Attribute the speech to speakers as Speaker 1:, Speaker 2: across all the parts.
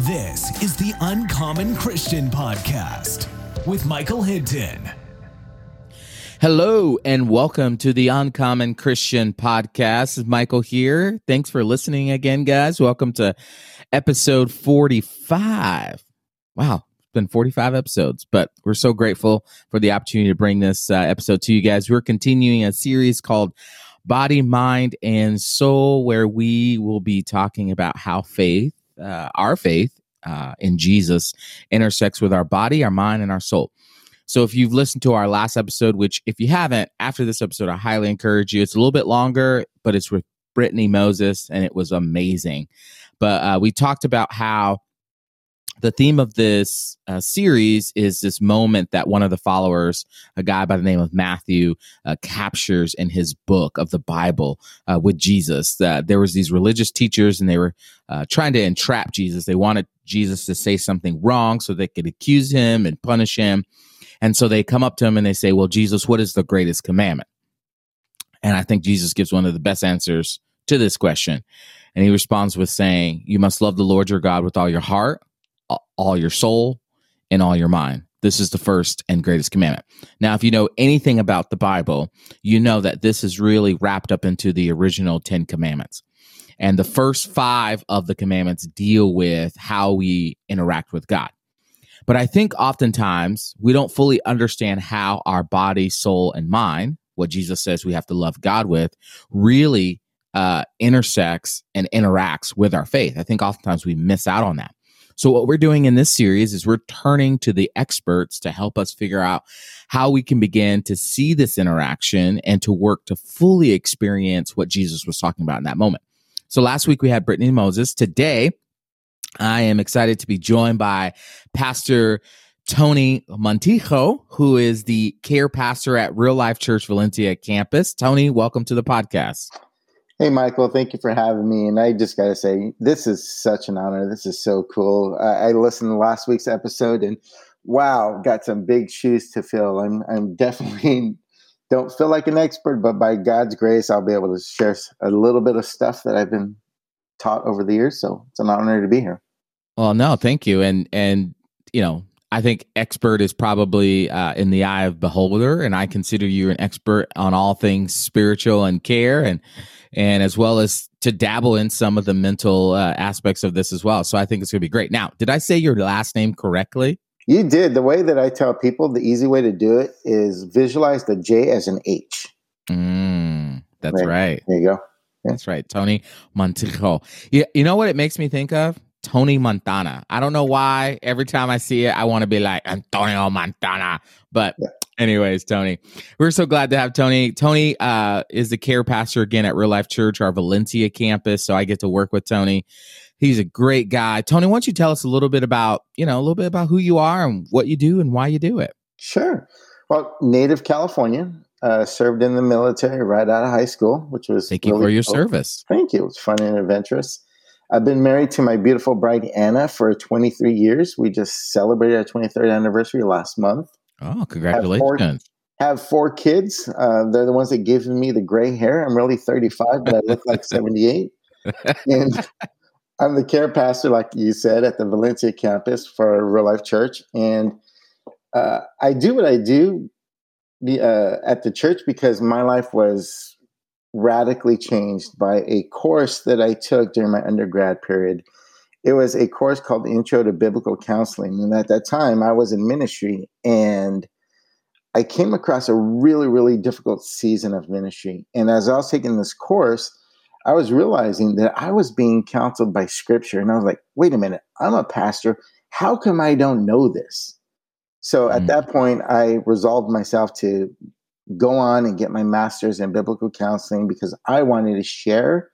Speaker 1: This is the Uncommon Christian Podcast with Michael Hinton.
Speaker 2: Hello and welcome to the Uncommon Christian Podcast. Michael here. Thanks for listening again, guys. Welcome to episode 45. Wow, it's been 45 episodes, but we're so grateful for the opportunity to bring this uh, episode to you guys. We're continuing a series called Body, Mind, and Soul, where we will be talking about how faith, uh, our faith uh, in Jesus, intersects with our body, our mind, and our soul. So if you've listened to our last episode, which if you haven't, after this episode, I highly encourage you. It's a little bit longer, but it's with Brittany Moses, and it was amazing. But uh, we talked about how the theme of this uh, series is this moment that one of the followers, a guy by the name of Matthew, uh, captures in his book of the Bible uh, with Jesus. That there was these religious teachers, and they were uh, trying to entrap Jesus. They wanted Jesus to say something wrong so they could accuse him and punish him. And so they come up to him and they say, "Well, Jesus, what is the greatest commandment?" And I think Jesus gives one of the best answers to this question. And he responds with saying, You must love the Lord your God with all your heart, all your soul, and all your mind. This is the first and greatest commandment. Now, if you know anything about the Bible, you know that this is really wrapped up into the original 10 commandments. And the first five of the commandments deal with how we interact with God. But I think oftentimes we don't fully understand how our body, soul, and mind, what Jesus says we have to love God with, really uh, intersects and interacts with our faith. I think oftentimes we miss out on that. So, what we're doing in this series is we're turning to the experts to help us figure out how we can begin to see this interaction and to work to fully experience what Jesus was talking about in that moment. So, last week we had Brittany Moses. Today, I am excited to be joined by Pastor Tony Montijo, who is the care pastor at Real Life Church Valencia campus. Tony, welcome to the podcast.
Speaker 3: Hey, Michael, thank you for having me. And I just got to say, this is such an honor. This is so cool. I, I listened to last week's episode and wow, got some big shoes to fill. I'm, I'm definitely don't feel like an expert, but by God's grace, I'll be able to share a little bit of stuff that I've been taught over the years. So it's an honor to be here.
Speaker 2: Well, no, thank you. And, and, you know, I think expert is probably uh, in the eye of beholder, and I consider you an expert on all things spiritual and care, and and as well as to dabble in some of the mental uh, aspects of this as well. So I think it's going to be great. Now, did I say your last name correctly?
Speaker 3: You did. The way that I tell people, the easy way to do it is visualize the J as an H.
Speaker 2: Mm, that's right. right.
Speaker 3: There you go.
Speaker 2: Yeah. That's right, Tony Montijo. You, you know what it makes me think of? Tony Montana. I don't know why. Every time I see it, I want to be like Antonio Montana. But yeah. anyways, Tony, we're so glad to have Tony. Tony uh, is the care pastor again at Real Life Church, our Valencia campus. So I get to work with Tony. He's a great guy. Tony, why don't you tell us a little bit about, you know, a little bit about who you are and what you do and why you do it?
Speaker 3: Sure. Well, native California, uh, served in the military right out of high school, which was
Speaker 2: thank you really for your cool. service.
Speaker 3: Thank you. It was fun and adventurous. I've been married to my beautiful bride Anna for 23 years. We just celebrated our 23rd anniversary last month.
Speaker 2: Oh, congratulations!
Speaker 3: Have four, have four kids. Uh, they're the ones that gave me the gray hair. I'm really 35, but I look like 78. and I'm the care pastor, like you said, at the Valencia campus for Real Life Church, and uh, I do what I do uh, at the church because my life was radically changed by a course that I took during my undergrad period. It was a course called Intro to Biblical Counseling. And at that time, I was in ministry and I came across a really, really difficult season of ministry. And as I was taking this course, I was realizing that I was being counseled by scripture. And I was like, wait a minute, I'm a pastor. How come I don't know this? So at mm. that point, I resolved myself to go on and get my master's in biblical counseling because I wanted to share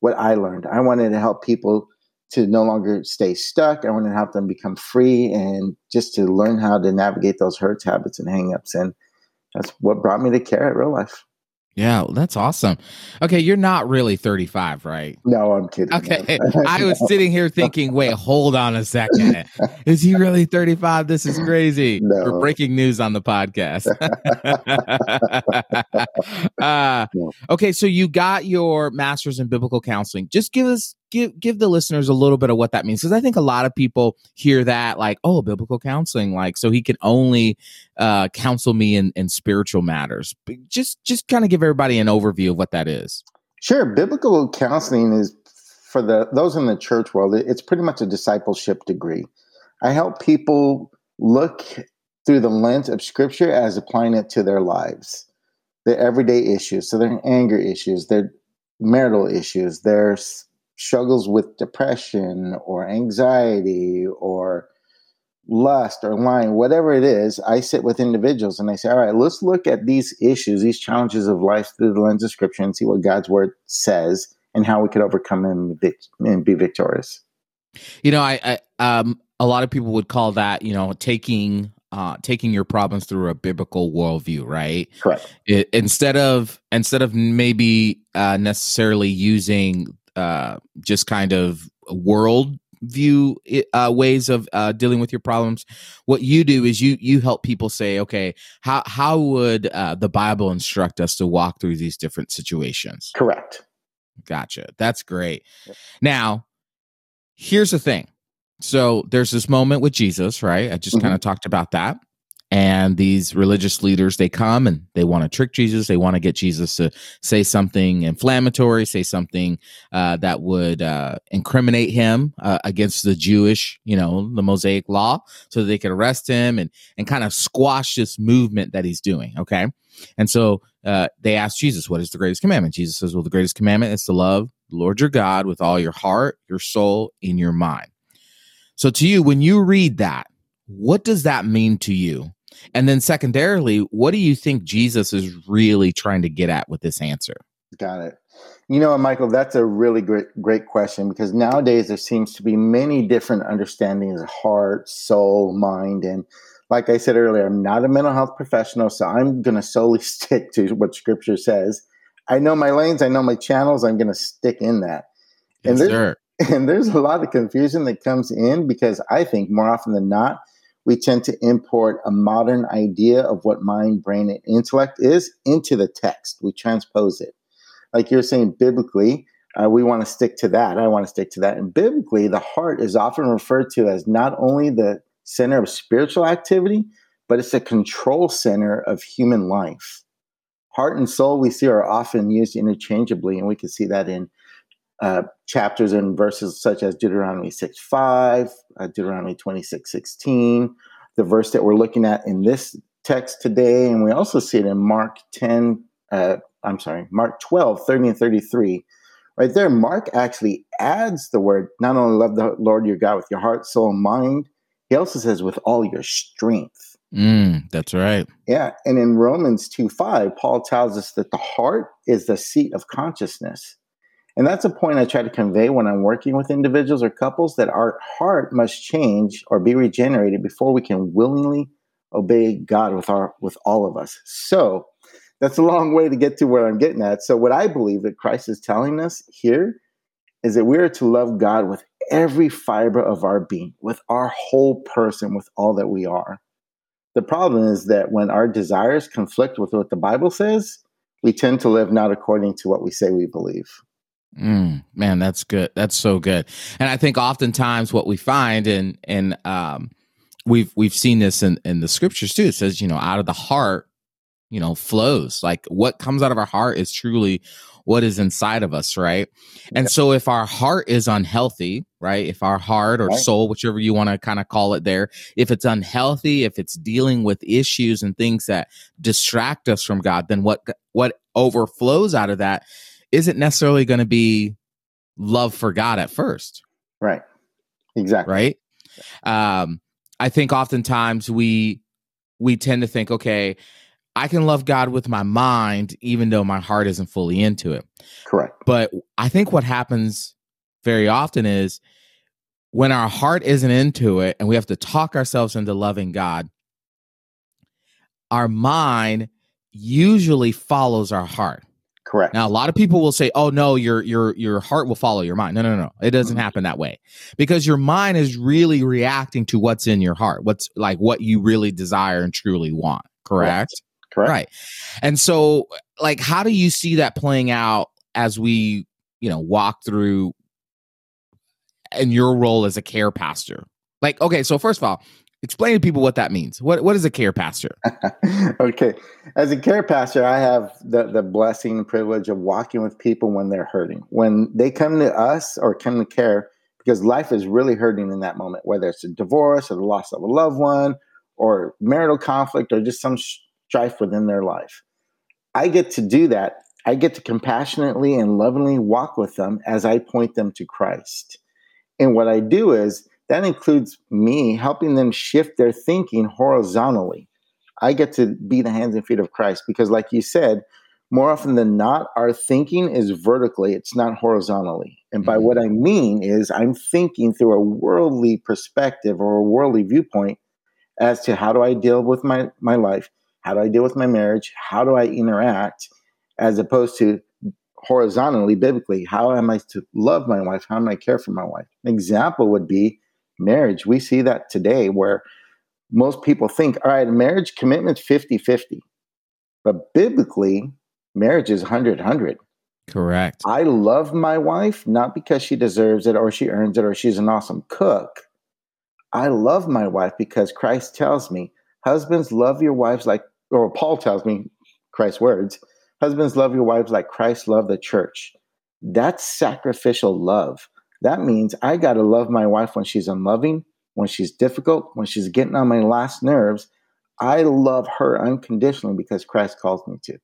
Speaker 3: what I learned. I wanted to help people to no longer stay stuck. I wanted to help them become free and just to learn how to navigate those hurts, habits, and hangups. And that's what brought me to care at real life.
Speaker 2: Yeah, well, that's awesome. Okay, you're not really 35, right?
Speaker 3: No, I'm kidding.
Speaker 2: Okay. I was sitting here thinking, wait, hold on a second. Is he really 35? This is crazy. No. For breaking news on the podcast. uh, okay, so you got your master's in biblical counseling. Just give us give give the listeners a little bit of what that means because I think a lot of people hear that like, oh, biblical counseling, like so he can only uh, counsel me in in spiritual matters. But just just kind of give everybody an overview of what that is.
Speaker 3: Sure, biblical counseling is for the those in the church world. It's pretty much a discipleship degree. I help people look through the lens of Scripture as applying it to their lives, their everyday issues, so their anger issues, their marital issues, their struggles with depression or anxiety or lust or lying, whatever it is, I sit with individuals and I say, all right, let's look at these issues, these challenges of life through the lens of scripture and see what God's word says and how we could overcome them and be victorious.
Speaker 2: You know, I, I um, a lot of people would call that, you know, taking uh, taking your problems through a biblical worldview, right?
Speaker 3: Correct.
Speaker 2: It, instead of instead of maybe uh, necessarily using uh, just kind of world view uh, ways of uh, dealing with your problems. What you do is you you help people say okay how how would uh, the bible instruct us to walk through these different situations?
Speaker 3: Correct.
Speaker 2: Gotcha. That's great. Yep. now here's the thing. So there's this moment with jesus right? I just mm-hmm. kind of talked about that and these religious leaders they come and they want to trick jesus. They want to get jesus to say something inflammatory say something uh, that would uh, incriminate him uh, against the jewish you know the mosaic law so they could arrest him and and kind of squash this movement that he's doing okay? And so uh, they ask jesus what is the greatest commandment? Jesus says well the greatest commandment is to love the lord your god with all your heart your soul in your mind. So to you when you read that what does that mean to you and then secondarily, what do you think Jesus is really trying to get at with this answer?
Speaker 3: Got it. You know, Michael, that's a really great great question because nowadays there seems to be many different understandings of heart, soul, mind, and like I said earlier, I'm not a mental health professional, so I'm going to solely stick to what Scripture says. I know my lanes, I know my channels. I'm going to stick in that.
Speaker 2: Yes, and
Speaker 3: there's,
Speaker 2: sir.
Speaker 3: and there's a lot of confusion that comes in because I think more often than not, we tend to import a modern idea of what mind, brain, and intellect is into the text. We transpose it. Like you're saying, biblically, uh, we want to stick to that. I want to stick to that. And biblically, the heart is often referred to as not only the center of spiritual activity, but it's a control center of human life. Heart and soul, we see, are often used interchangeably, and we can see that in uh, chapters and verses such as Deuteronomy 6 5, uh, Deuteronomy 26 16, the verse that we're looking at in this text today. And we also see it in Mark 10, uh, I'm sorry, Mark 12 30 and 33. Right there, Mark actually adds the word not only love the Lord your God with your heart, soul, and mind, he also says with all your strength.
Speaker 2: Mm, that's right.
Speaker 3: Yeah. And in Romans 2 5, Paul tells us that the heart is the seat of consciousness. And that's a point I try to convey when I'm working with individuals or couples that our heart must change or be regenerated before we can willingly obey God with our with all of us. So that's a long way to get to where I'm getting at. So what I believe that Christ is telling us here is that we are to love God with every fiber of our being, with our whole person, with all that we are. The problem is that when our desires conflict with what the Bible says, we tend to live not according to what we say we believe.
Speaker 2: Mm, man, that's good. That's so good. And I think oftentimes what we find and and um we've we've seen this in in the scriptures too. It says, you know, out of the heart, you know, flows. Like what comes out of our heart is truly what is inside of us, right? And yeah. so if our heart is unhealthy, right? If our heart or right. soul, whichever you want to kind of call it there, if it's unhealthy, if it's dealing with issues and things that distract us from God, then what what overflows out of that isn't necessarily going to be love for God at first.
Speaker 3: Right. Exactly.
Speaker 2: Right. Um, I think oftentimes we we tend to think, okay, I can love God with my mind, even though my heart isn't fully into it.
Speaker 3: Correct.
Speaker 2: But I think what happens very often is when our heart isn't into it and we have to talk ourselves into loving God, our mind usually follows our heart.
Speaker 3: Correct.
Speaker 2: Now, a lot of people will say, "Oh no, your your your heart will follow your mind." No, no, no, it doesn't mm-hmm. happen that way because your mind is really reacting to what's in your heart, what's like what you really desire and truly want. Correct.
Speaker 3: Correct.
Speaker 2: Right. And so, like, how do you see that playing out as we, you know, walk through and your role as a care pastor? Like, okay, so first of all, explain to people what that means. What what is a care pastor?
Speaker 3: okay. As a care pastor, I have the, the blessing and privilege of walking with people when they're hurting. When they come to us or come to care, because life is really hurting in that moment, whether it's a divorce or the loss of a loved one or marital conflict or just some strife within their life. I get to do that. I get to compassionately and lovingly walk with them as I point them to Christ. And what I do is that includes me helping them shift their thinking horizontally. I get to be the hands and feet of Christ because, like you said, more often than not, our thinking is vertically, it's not horizontally. And by mm-hmm. what I mean is, I'm thinking through a worldly perspective or a worldly viewpoint as to how do I deal with my, my life? How do I deal with my marriage? How do I interact? As opposed to horizontally, biblically, how am I to love my wife? How am I care for my wife? An example would be marriage. We see that today where most people think, all right, marriage commitment's 50 50. But biblically, marriage is 100 100.
Speaker 2: Correct.
Speaker 3: I love my wife not because she deserves it or she earns it or she's an awesome cook. I love my wife because Christ tells me, husbands, love your wives like, or Paul tells me, Christ's words, husbands, love your wives like Christ loved the church. That's sacrificial love. That means I got to love my wife when she's unloving, when she's difficult, when she's getting on my last nerves. I love her unconditionally because Christ calls me to.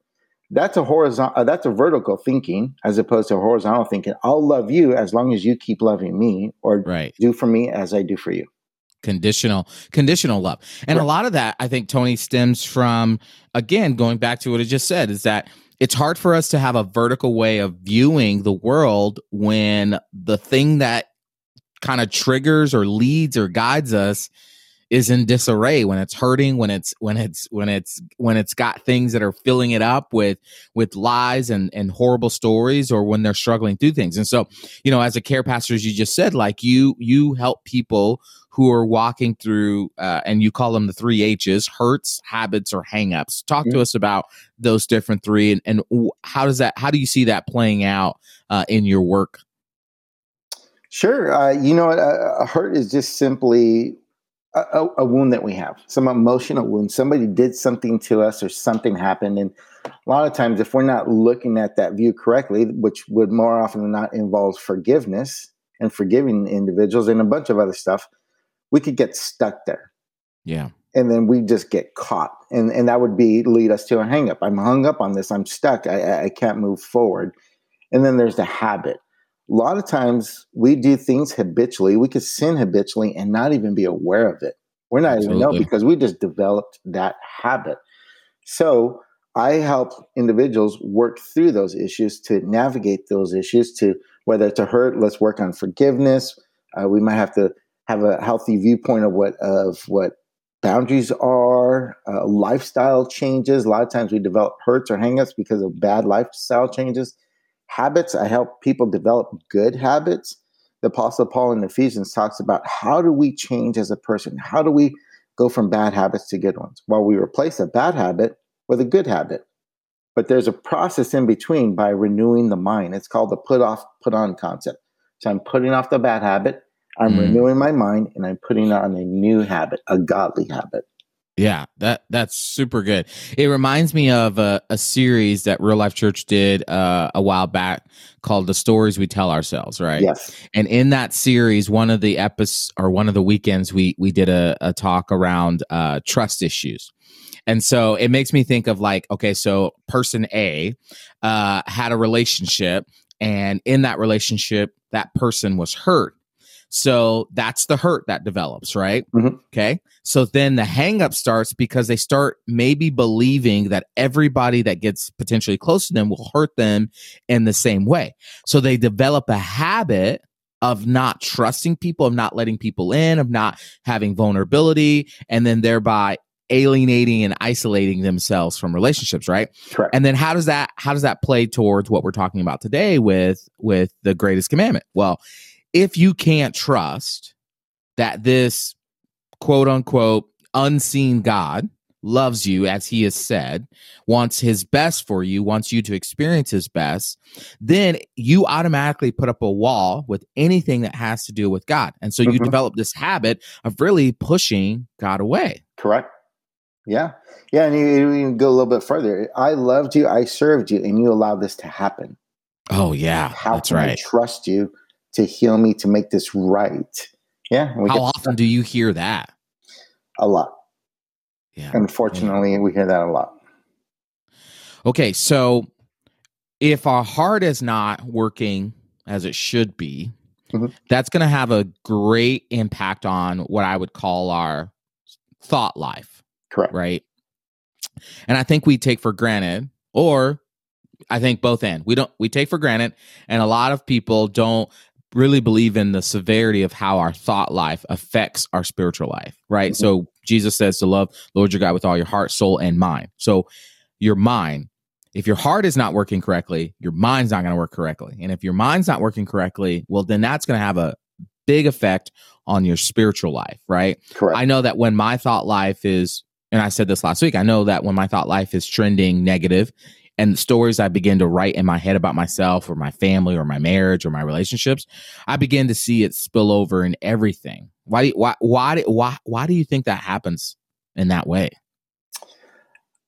Speaker 3: That's a horizontal. Uh, that's a vertical thinking as opposed to horizontal thinking. I'll love you as long as you keep loving me, or
Speaker 2: right.
Speaker 3: do for me as I do for you.
Speaker 2: Conditional, conditional love, and right. a lot of that I think Tony stems from again going back to what I just said is that it's hard for us to have a vertical way of viewing the world when the thing that kind of triggers or leads or guides us is in disarray when it's hurting when it's when it's when it's when it's got things that are filling it up with with lies and and horrible stories or when they're struggling through things and so you know as a care pastor as you just said like you you help people who are walking through uh, and you call them the three h's hurts habits or hangups talk mm-hmm. to us about those different three and, and how does that how do you see that playing out uh, in your work
Speaker 3: Sure. Uh, you know, a, a, hurt is just simply a, a, wound that we have, some emotional wound. Somebody did something to us or something happened. And a lot of times, if we're not looking at that view correctly, which would more often than not involve forgiveness and forgiving individuals and a bunch of other stuff, we could get stuck there.
Speaker 2: Yeah.
Speaker 3: And then we just get caught. And, and that would be lead us to a hangup. I'm hung up on this. I'm stuck. I, I can't move forward. And then there's the habit a lot of times we do things habitually. We could sin habitually and not even be aware of it. We're not Absolutely. even know because we just developed that habit. So I help individuals work through those issues to navigate those issues to whether it's a hurt, let's work on forgiveness. Uh, we might have to have a healthy viewpoint of what of what boundaries are, uh, lifestyle changes. A lot of times we develop hurts or hangups because of bad lifestyle changes habits. I help people develop good habits. The Apostle Paul in Ephesians talks about how do we change as a person? How do we go from bad habits to good ones? Well, we replace a bad habit with a good habit. But there's a process in between by renewing the mind. It's called the put off, put on concept. So I'm putting off the bad habit, I'm mm. renewing my mind, and I'm putting on a new habit, a godly habit.
Speaker 2: Yeah, that that's super good. It reminds me of a, a series that Real Life Church did uh, a while back called "The Stories We Tell Ourselves." Right.
Speaker 3: Yes.
Speaker 2: And in that series, one of the episodes or one of the weekends, we we did a, a talk around uh, trust issues. And so it makes me think of like, okay, so person A uh, had a relationship, and in that relationship, that person was hurt so that's the hurt that develops, right? Mm-hmm. Okay. So then the hangup starts because they start maybe believing that everybody that gets potentially close to them will hurt them in the same way. So they develop a habit of not trusting people, of not letting people in, of not having vulnerability, and then thereby alienating and isolating themselves from relationships right
Speaker 3: correct
Speaker 2: and then how does that how does that play towards what we're talking about today with with the greatest commandment well if you can't trust that this quote unquote unseen God loves you as he has said, wants his best for you, wants you to experience his best, then you automatically put up a wall with anything that has to do with God. And so you
Speaker 3: Mhm.
Speaker 2: develop this habit of really pushing God away.
Speaker 3: Correct. Yeah. Yeah. And you, you go a little bit further. I loved you. I served you, and you allowed this to happen.
Speaker 2: Oh, yeah.
Speaker 3: How
Speaker 2: that's
Speaker 3: can I trust you to heal me to make this right? Yeah. we
Speaker 2: How often do you hear that?
Speaker 3: a lot.
Speaker 2: Yeah.
Speaker 3: Unfortunately, we hear that a lot.
Speaker 2: Okay, so if our heart is not working as it should be,
Speaker 3: Mhm.
Speaker 2: that's going to have a great impact on what I would call our thought life,
Speaker 3: Correct.
Speaker 2: right? And I think we take for granted, or I think both end. We don't we take for granted, and a lot of people don't really believe in the severity of how our thought life affects our spiritual life, right?
Speaker 3: Mhm.
Speaker 2: So Jesus says to love Lord your God with all your heart, soul, and mind. So your mind, if your heart is not working correctly, your mind's not going to work correctly. And if your mind's not working correctly, well, then that's going to have a big effect on your spiritual life, right?
Speaker 3: Correct.
Speaker 2: I know that when my thought life is, and I said this last week, I know that when my thought life is trending negative and the stories I begin to write in my head about myself or my family or my marriage or my relationships, I begin to see it spill over in everything. Why do you, why, why, why, why do you think that happens in that way?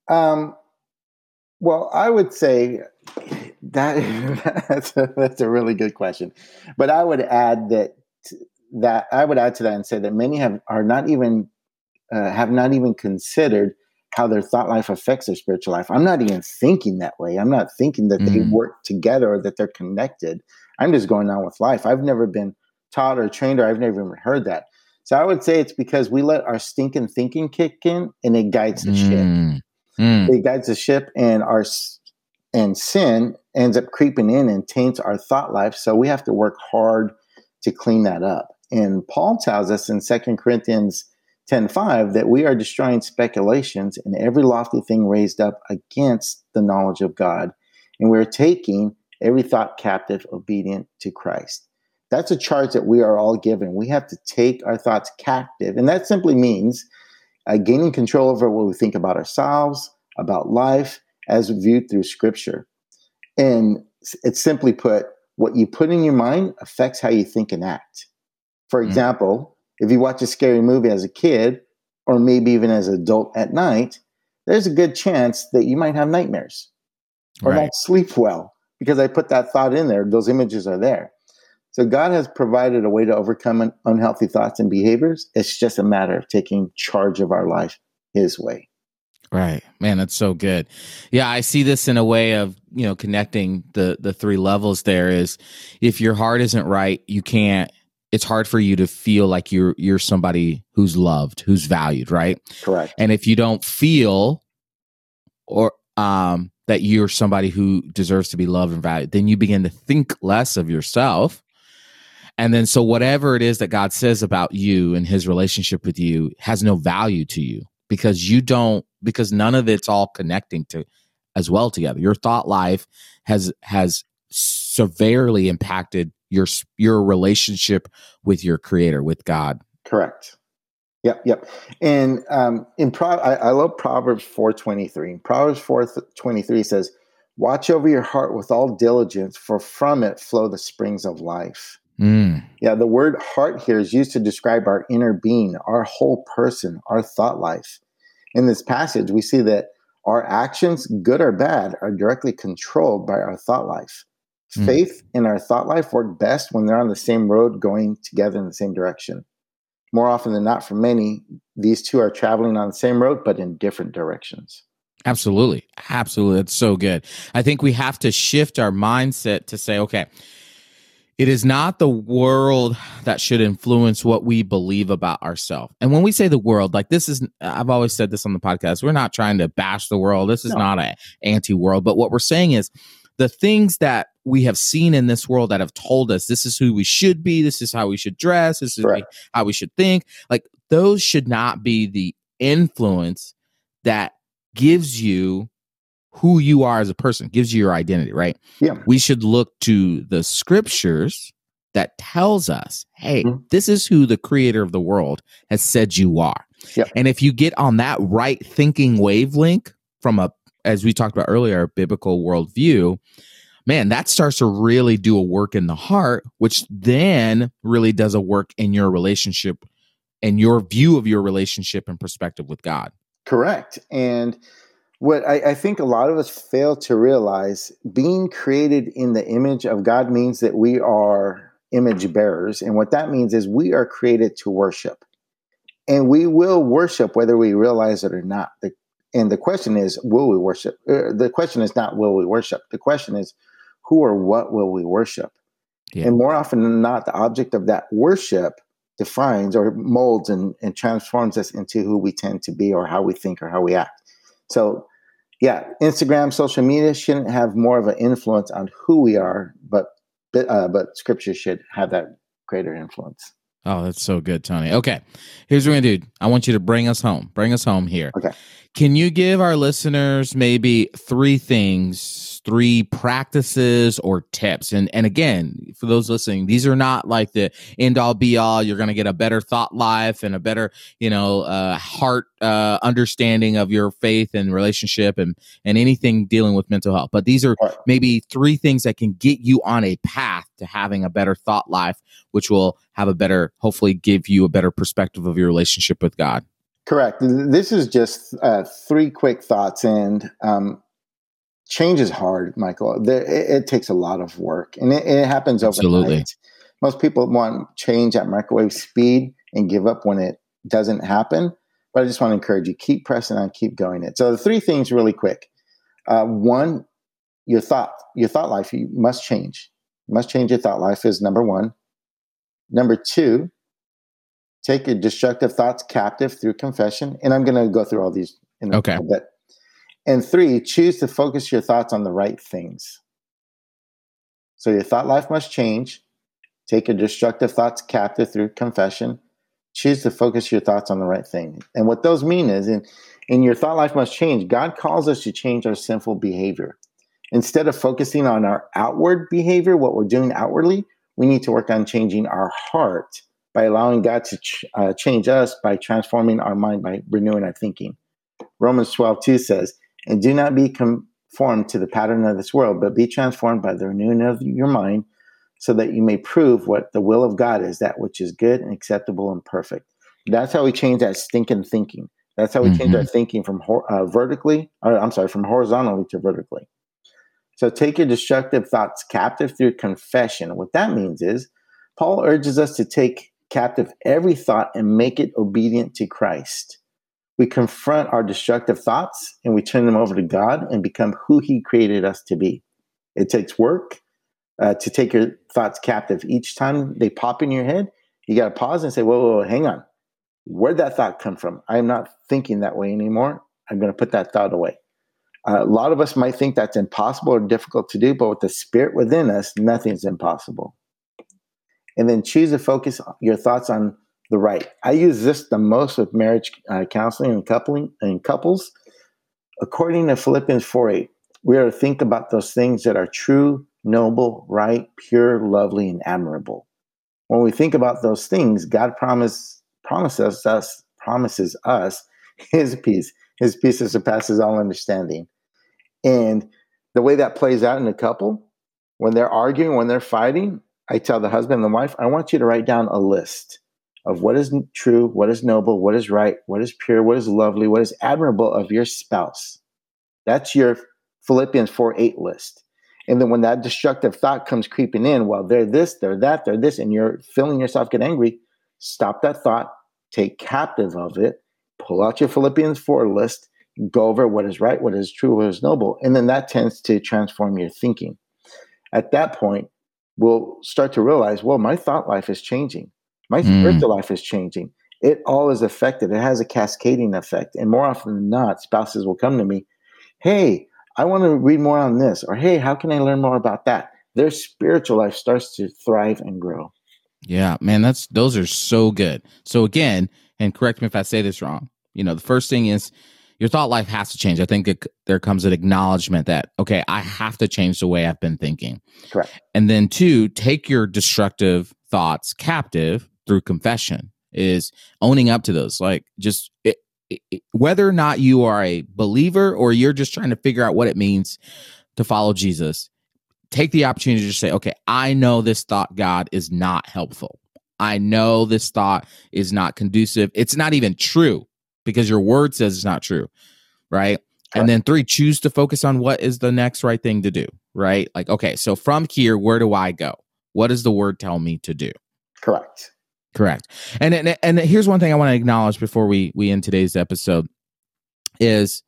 Speaker 3: Um, well, I would say that that's a, that's a really good question, but I would add that that I would add to that and say that many have are not even uh, have not even considered how their thought life affects their spiritual life. I'm not even thinking that way. I'm not thinking that they
Speaker 2: Mm.
Speaker 3: work together or that they're connected. I'm just going on with life. I've never been taught or trained, or I've never even heard that. So I would say it's because we let our stinking thinking kick in, and it guides the ship
Speaker 2: Mm. Mm.
Speaker 3: it guides the ship and our and sin ends up creeping in and taints our thought life so we have to work hard to clean that up and paul tells us in 2 corinthians 10.5 that we are destroying speculations and every lofty thing raised up against the knowledge of god and we're taking every thought captive obedient to christ that's a charge that we are all given we have to take our thoughts captive and that simply means uh, gaining control over what we think about ourselves, about life, as viewed through Scripture. And it's simply put, what you put in your mind affects how you think and act. For
Speaker 2: Mm.
Speaker 3: example, if you watch a scary movie as a kid, or maybe even as an adult at night, there's a good chance that you might have nightmares or
Speaker 2: Right.
Speaker 3: not sleep well because I put that thought in there. Those images are there. So God has provided a way to overcome un- unhealthy thoughts and behaviors. It's just a matter of taking charge of our life His way.
Speaker 2: Right. Man, that's so good. Yeah, I see this in a way of, you know, connecting the the three levels there is if your heart isn't right, you can't it's hard for you to feel like you're you're somebody who's loved, who's valued, right?
Speaker 3: Correct.
Speaker 2: And if you don't feel or um that you're somebody who deserves to be loved and valued, then you begin to think less of yourself. And then so whatever it is that God says about you and his relationship with you has no value to you because you don't because none of it's all connecting to as well together. Your thought life has has severely impacted your your relationship with your creator with God.
Speaker 3: Correct. Yep, yep. And um, in Pro, I, I love Proverbs four twenty three. Proverbs four twenty three says, "Watch over your heart with all diligence, for from it flow the springs of life."
Speaker 2: Mm,
Speaker 3: Yeah, the word heart here is used to describe our inner being, our whole person, our thought life. In this passage, we see that our actions, good or bad, are directly controlled by our thought life.
Speaker 2: Mm.
Speaker 3: Faith and our thought life work best when they're on the same road going together in the same direction. More often than not, for many, these two are traveling on the same road but in different directions.
Speaker 2: Absolutely. Absolutely. That's so good. I think we have to shift our mindset to say, okay, it is not the world that should influence what we believe about ourselves. And when we say the world, like this is, I've always said this on the podcast, we're not trying to bash the world. This is
Speaker 3: No.
Speaker 2: not an anti world. But what we're saying is the things that we have seen in this world that have told us this is who we should be, this is how we should dress, this is
Speaker 3: Correct.
Speaker 2: how we should think, like those should not be the influence that gives you who you are as a person, gives you your identity, right?
Speaker 3: Yeah.
Speaker 2: We should look to the scriptures that tells us, hey,
Speaker 3: Mhm.
Speaker 2: this is who the creator of the world has said you are.
Speaker 3: Yep.
Speaker 2: And if you get on that right thinking wavelength from a, as we talked about earlier, biblical worldview, man, that starts to really do a work in the heart, which then really does a work in your relationship and your view of your relationship and perspective with God.
Speaker 3: Correct. And what I, I think a lot of us fail to realize being created in the image of God means that we are image bearers. And what that means is we are created to worship. And we will worship whether we realize it or not. The, and the question is, will we worship? Uh, the question is not, will we worship? The question is, who or what will we worship?
Speaker 2: Yeah.
Speaker 3: And more often than not, the object of that worship defines or molds and, and transforms us into who we tend to be or how we think or how we act. So, yeah, Instagram, social media shouldn't have more of an influence on who we are, but uh, but Scripture should have that greater influence.
Speaker 2: Oh, that's so good, Tony. Okay, here's what we're gonna do. I want you to bring us home. Bring us home here.
Speaker 3: Okay.
Speaker 2: Can you give our listeners maybe three things, three practices or tips? And and again, for those listening, these are not like the end all be all. You're gonna get a better thought life and a better, you know, uh, heart uh, understanding of your faith and relationship and and anything dealing with mental health. But these are maybe three things that can get you on a path to having a better thought life, which will have a better, hopefully, give you a better perspective of your relationship with God.
Speaker 3: Correct. This is just uh, three quick thoughts, and um, change is hard, Michael. There, it, it takes a lot of work, and it, it happens
Speaker 2: Absolutely.
Speaker 3: overnight. Most people want change at microwave speed and give up when it doesn't happen. But I just want to encourage you: keep pressing on, keep going. It. So the three things, really quick. Uh, one, your thought, your thought life, you must change. You must change your thought life is number one. Number two, take your destructive thoughts captive through confession. And I'm going to go through all these in a
Speaker 2: Okay.
Speaker 3: little bit. And three, choose to focus your thoughts on the right things. So your thought life must change. Take your destructive thoughts captive through confession. Choose to focus your thoughts on the right thing. And what those mean is in, in your thought life must change. God calls us to change our sinful behavior. Instead of focusing on our outward behavior, what we're doing outwardly, we need to work on changing our heart by allowing God to ch- uh, change us by transforming our mind by renewing our thinking. Romans 12, 2 says, And do not be conformed to the pattern of this world, but be transformed by the renewing of your mind, so that you may prove what the will of God is, that which is good and acceptable and perfect. That's how we change that stinking thinking. That's how we change
Speaker 2: Mhm.
Speaker 3: our thinking from hor- uh, vertically, or I'm sorry, from horizontally to vertically. So take your destructive thoughts captive through confession. What that means is Paul urges us to take captive every thought and make it obedient to Christ. We confront our destructive thoughts and we turn them over to God and become who He created us to be. It takes work uh, to take your thoughts captive. Each time they pop in your head, you got to pause and say, whoa, whoa, whoa, hang on. Where'd that thought come from? I'm not thinking that way anymore. I'm going to put that thought away. Uh, a lot of us might think that's impossible or difficult to do, but with the spirit within us, nothing's impossible. And then choose to focus your thoughts on the right. I use this the most with marriage uh, counseling and coupling and couples. According to Philippians 4 8, we are to think about those things that are true, noble, right, pure, lovely, and admirable. When we think about those things, God promise, promises us promises us His peace. His peace that surpasses all understanding. And the way that plays out in a couple, when they're arguing, when they're fighting, I tell the husband and the wife, I want you to write down a list of what is true, what is noble, what is right, what is pure, what is lovely, what is admirable of your spouse. That's your Philippians 4 8 list. And then when that destructive thought comes creeping in, well, they're this, they're that, they're this, and you're feeling yourself get angry, stop that thought, take captive of it, pull out your Philippians 4 list, go over what is right, what is true, what is noble. And then that tends to transform your thinking. At that point, we'll start to realize, well, my thought life is changing. My
Speaker 2: Mm.
Speaker 3: spiritual life is changing. It all is affected. It has a cascading effect. And more often than not, spouses will come to me, hey, I want to read more on this, or hey, how can I learn more about that? Their spiritual life starts to thrive and grow.
Speaker 2: Yeah, man, that's those are so good. So again, and correct me if I say this wrong. You know, the first thing is, your thought life has to change. I think it, there comes an acknowledgement that, okay, I have to change the way I've been thinking.
Speaker 3: Correct.
Speaker 2: And then two, take your destructive thoughts captive through confession is owning up to those. Like just it, it, whether or not you are a believer or you're just trying to figure out what it means to follow Jesus, take the opportunity to say, okay, I know this thought, God, is not helpful. I know this thought is not conducive. It's not even true because your word says it's not true. Right. And then three, choose to focus on what is the next right thing to do. Right. Like, okay, so from here, where do I go? What does the word tell me to do?
Speaker 3: Correct.
Speaker 2: Correct. And and, and here's one thing I want to acknowledge before we we end today's episode is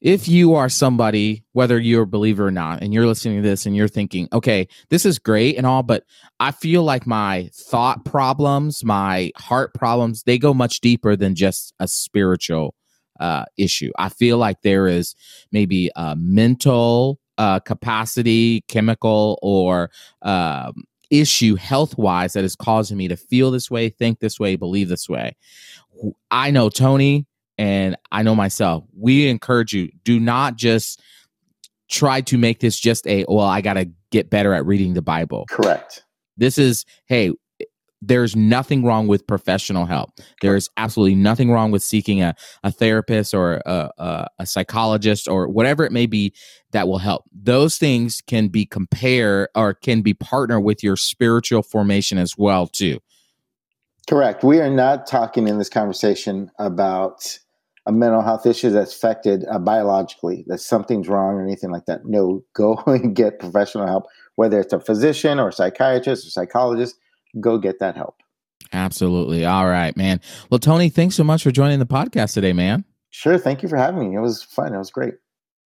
Speaker 2: if you are somebody, whether you're a believer or not, and you're listening to this and you're thinking, okay, this is great and all, but I feel like my thought problems, my heart problems, they go much deeper than just a spiritual uh, issue. I feel like there is maybe a mental uh, capacity, chemical, or um, issue health wise that is causing me to feel this way, think this way, believe this way. I know Tony and I know myself. We encourage you do not just try to make this just a, well, I got to get better at reading the Bible.
Speaker 3: Correct.
Speaker 2: This is, hey, there's nothing wrong with professional help. There's absolutely nothing wrong with seeking a, a therapist or a, a, a, psychologist or whatever it may be that will help. Those things can be compare or can be partner with your spiritual formation as well too.
Speaker 3: Correct. We are not talking in this conversation about a mental health issue that's affected uh, biologically, that something's wrong or anything like that. No, go and get professional help, whether it's a physician or a psychiatrist or psychologist go get that help.
Speaker 2: Absolutely. All right, man. Well, Tony, thanks so much for joining the podcast today, man.
Speaker 3: Sure. Thank you for having me. It was fun. It was great.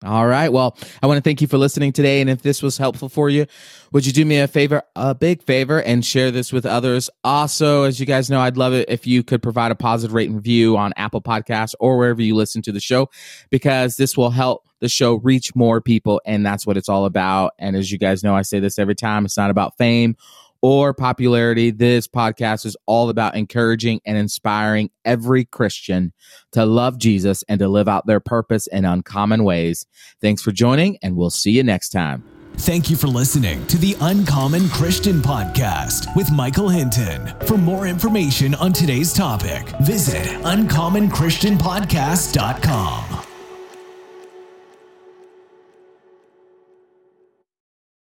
Speaker 2: All right. Well, I want to thank you for listening today. And if this was helpful for you, would you do me a favor, a big favor, and share this with others? Also, as you guys know, I'd love it if you could provide a positive rate and review on Apple Podcasts or wherever you listen to the show, because this will help the show reach more people. And that's what it's all about. And as you guys know, I say this every time it's not about fame or popularity. This podcast is all about encouraging and inspiring every Christian to love Jesus and to live out their purpose in uncommon ways. Thanks for joining, and we'll see you next time.
Speaker 1: Thank you for listening to the Uncommon Christian Podcast with Michael Hinton. For more information on today's topic, visit uncommonchristianpodcast.com.